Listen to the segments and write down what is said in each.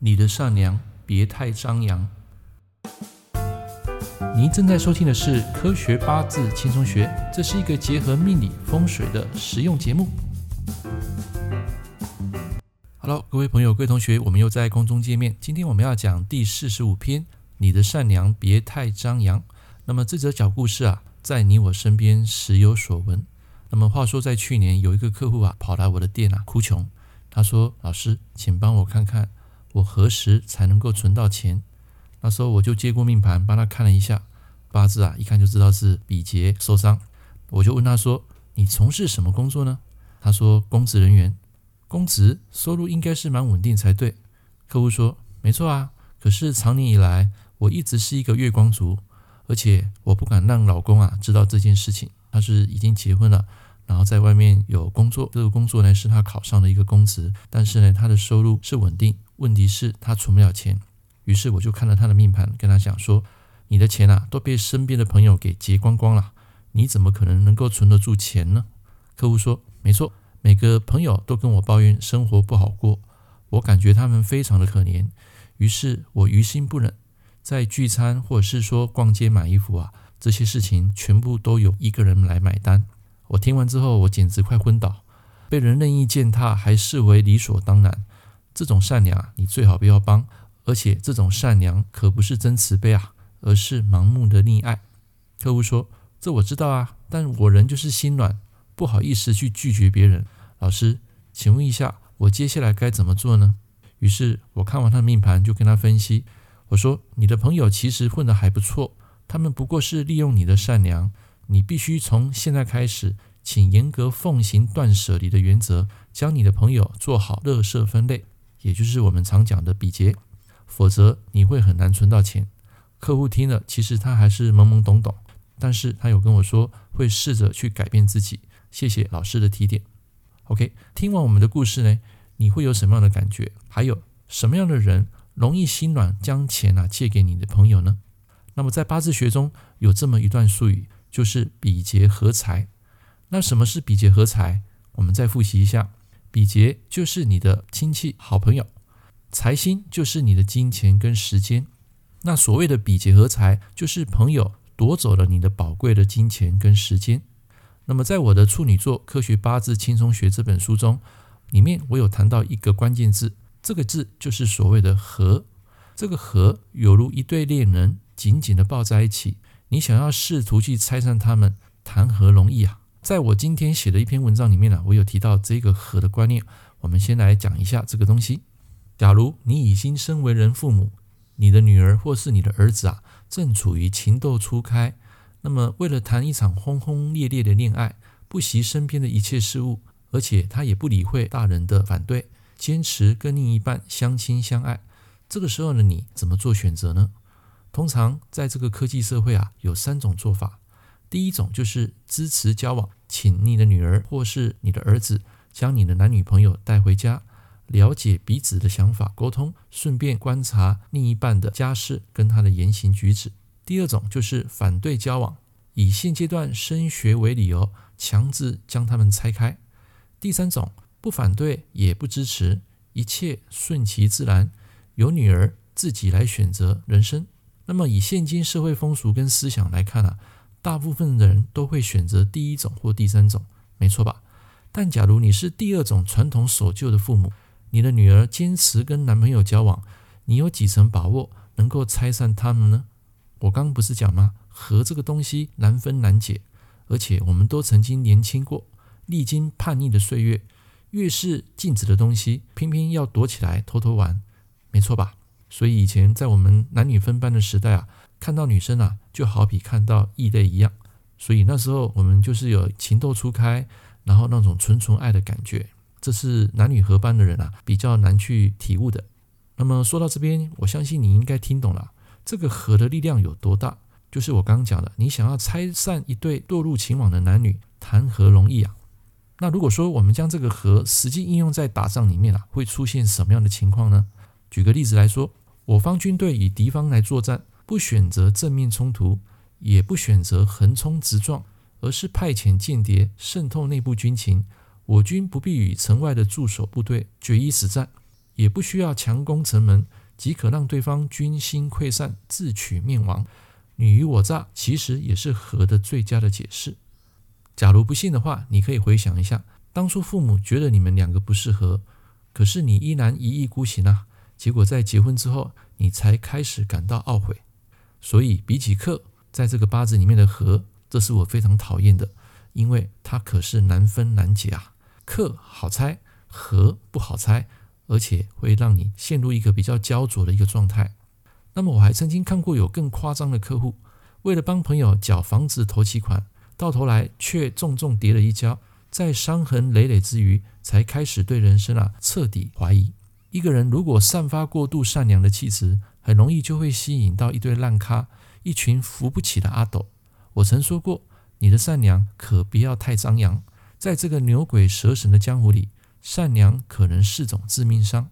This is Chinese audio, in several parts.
你的善良别太张扬。您正在收听的是《科学八字轻松学》，这是一个结合命理风水的实用节目。Hello，各位朋友、各位同学，我们又在空中见面。今天我们要讲第四十五篇：你的善良别太张扬。那么这则小故事啊，在你我身边时有所闻。那么话说，在去年有一个客户啊，跑来我的店啊，哭穷。他说：“老师，请帮我看看。”我何时才能够存到钱？那时候我就接过命盘，帮他看了一下八字啊，一看就知道是比劫受伤。我就问他说：“你从事什么工作呢？”他说：“公职人员，公职收入应该是蛮稳定才对。”客户说：“没错啊，可是长年以来我一直是一个月光族，而且我不敢让老公啊知道这件事情。他是已经结婚了。”然后在外面有工作，这个工作呢是他考上的一个公职，但是呢他的收入是稳定，问题是他存不了钱。于是我就看了他的命盘，跟他讲说：“你的钱啊都被身边的朋友给劫光光了，你怎么可能能够存得住钱呢？”客户说：“没错，每个朋友都跟我抱怨生活不好过，我感觉他们非常的可怜。于是我于心不忍，在聚餐或者是说逛街买衣服啊，这些事情全部都由一个人来买单。”我听完之后，我简直快昏倒，被人任意践踏还视为理所当然，这种善良啊，你最好不要帮，而且这种善良可不是真慈悲啊，而是盲目的溺爱。客户说：“这我知道啊，但我人就是心软，不好意思去拒绝别人。老师，请问一下，我接下来该怎么做呢？”于是我看完他的命盘，就跟他分析，我说：“你的朋友其实混得还不错，他们不过是利用你的善良。”你必须从现在开始，请严格奉行断舍离的原则，将你的朋友做好垃圾分类，也就是我们常讲的比劫，否则你会很难存到钱。客户听了，其实他还是懵懵懂懂，但是他有跟我说会试着去改变自己。谢谢老师的提点。OK，听完我们的故事呢，你会有什么样的感觉？还有什么样的人容易心软，将钱啊借给你的朋友呢？那么在八字学中有这么一段术语。就是比劫合财。那什么是比劫合财？我们再复习一下：比劫就是你的亲戚、好朋友；财星就是你的金钱跟时间。那所谓的比劫和财，就是朋友夺走了你的宝贵的金钱跟时间。那么，在我的处女座科学八字轻松学这本书中，里面我有谈到一个关键字，这个字就是所谓的合。这个合有如一对恋人紧紧的抱在一起。你想要试图去拆散他们，谈何容易啊！在我今天写的一篇文章里面呢，我有提到这个和的观念。我们先来讲一下这个东西。假如你已经身为人父母，你的女儿或是你的儿子啊，正处于情窦初开，那么为了谈一场轰轰烈烈的恋爱，不惜身边的一切事物，而且他也不理会大人的反对，坚持跟另一半相亲相爱。这个时候的你怎么做选择呢？通常在这个科技社会啊，有三种做法。第一种就是支持交往，请你的女儿或是你的儿子将你的男女朋友带回家，了解彼此的想法，沟通，顺便观察另一半的家世跟他的言行举止。第二种就是反对交往，以现阶段升学为理由，强制将他们拆开。第三种不反对也不支持，一切顺其自然，由女儿自己来选择人生。那么以现今社会风俗跟思想来看啊，大部分的人都会选择第一种或第三种，没错吧？但假如你是第二种传统守旧的父母，你的女儿坚持跟男朋友交往，你有几成把握能够拆散他们呢？我刚不是讲吗？和这个东西难分难解，而且我们都曾经年轻过，历经叛逆的岁月，越是禁止的东西，偏偏要躲起来偷偷玩，没错吧？所以以前在我们男女分班的时代啊，看到女生啊，就好比看到异类一样。所以那时候我们就是有情窦初开，然后那种纯纯爱的感觉，这是男女合班的人啊比较难去体悟的。那么说到这边，我相信你应该听懂了，这个合的力量有多大？就是我刚刚讲的，你想要拆散一对堕入情网的男女，谈何容易啊？那如果说我们将这个合实际应用在打仗里面啊，会出现什么样的情况呢？举个例子来说，我方军队与敌方来作战，不选择正面冲突，也不选择横冲直撞，而是派遣间谍渗透内部军情。我军不必与城外的驻守部队决一死战，也不需要强攻城门，即可让对方军心溃散，自取灭亡。你虞我诈其实也是和的最佳的解释。假如不信的话，你可以回想一下，当初父母觉得你们两个不适合，可是你依然一意孤行啊。结果在结婚之后，你才开始感到懊悔。所以比起克，在这个八字里面的合，这是我非常讨厌的，因为它可是难分难解啊。克好猜，合不好猜，而且会让你陷入一个比较焦灼的一个状态。那么我还曾经看过有更夸张的客户，为了帮朋友缴房子头期款，到头来却重重跌了一跤，在伤痕累累之余，才开始对人生啊彻底怀疑。一个人如果散发过度善良的气质，很容易就会吸引到一堆烂咖，一群扶不起的阿斗。我曾说过，你的善良可不要太张扬。在这个牛鬼蛇神的江湖里，善良可能是种致命伤。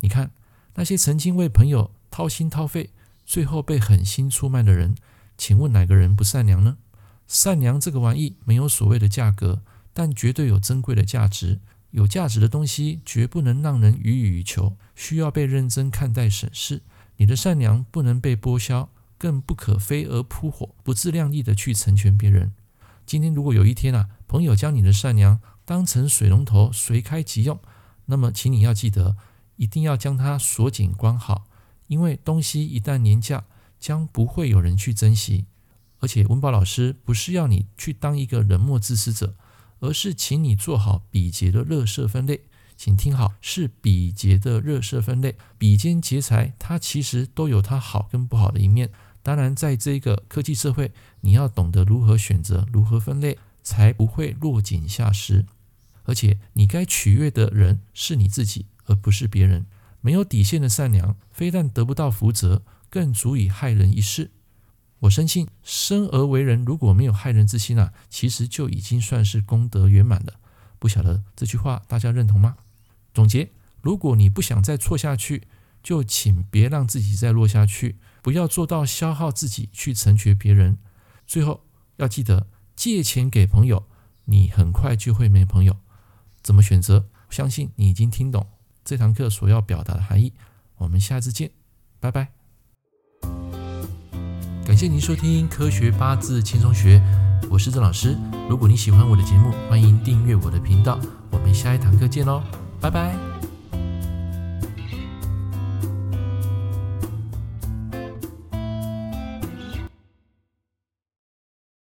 你看那些曾经为朋友掏心掏肺，最后被狠心出卖的人，请问哪个人不善良呢？善良这个玩意没有所谓的价格，但绝对有珍贵的价值。有价值的东西绝不能让人予以求，需要被认真看待审视。你的善良不能被剥削，更不可飞蛾扑火，不自量力的去成全别人。今天如果有一天啊，朋友将你的善良当成水龙头随开即用，那么请你要记得，一定要将它锁紧关好，因为东西一旦廉价，将不会有人去珍惜。而且文宝老师不是要你去当一个冷漠自私者，而是请你做好比劫的乐色分类。请听好，是比劫的垃圾分类。比肩劫财，它其实都有它好跟不好的一面。当然，在这个科技社会，你要懂得如何选择、如何分类，才不会落井下石。而且，你该取悦的人是你自己，而不是别人。没有底线的善良，非但得不到福泽，更足以害人一世。我深信，生而为人，如果没有害人之心啊，其实就已经算是功德圆满了。不晓得这句话大家认同吗？总结：如果你不想再错下去，就请别让自己再落下去。不要做到消耗自己去成全别人。最后要记得，借钱给朋友，你很快就会没朋友。怎么选择？相信你已经听懂这堂课所要表达的含义。我们下次见，拜拜。感谢您收听《科学八字轻松学》，我是郑老师。如果你喜欢我的节目，欢迎订阅我的频道。我们下一堂课见喽，拜拜。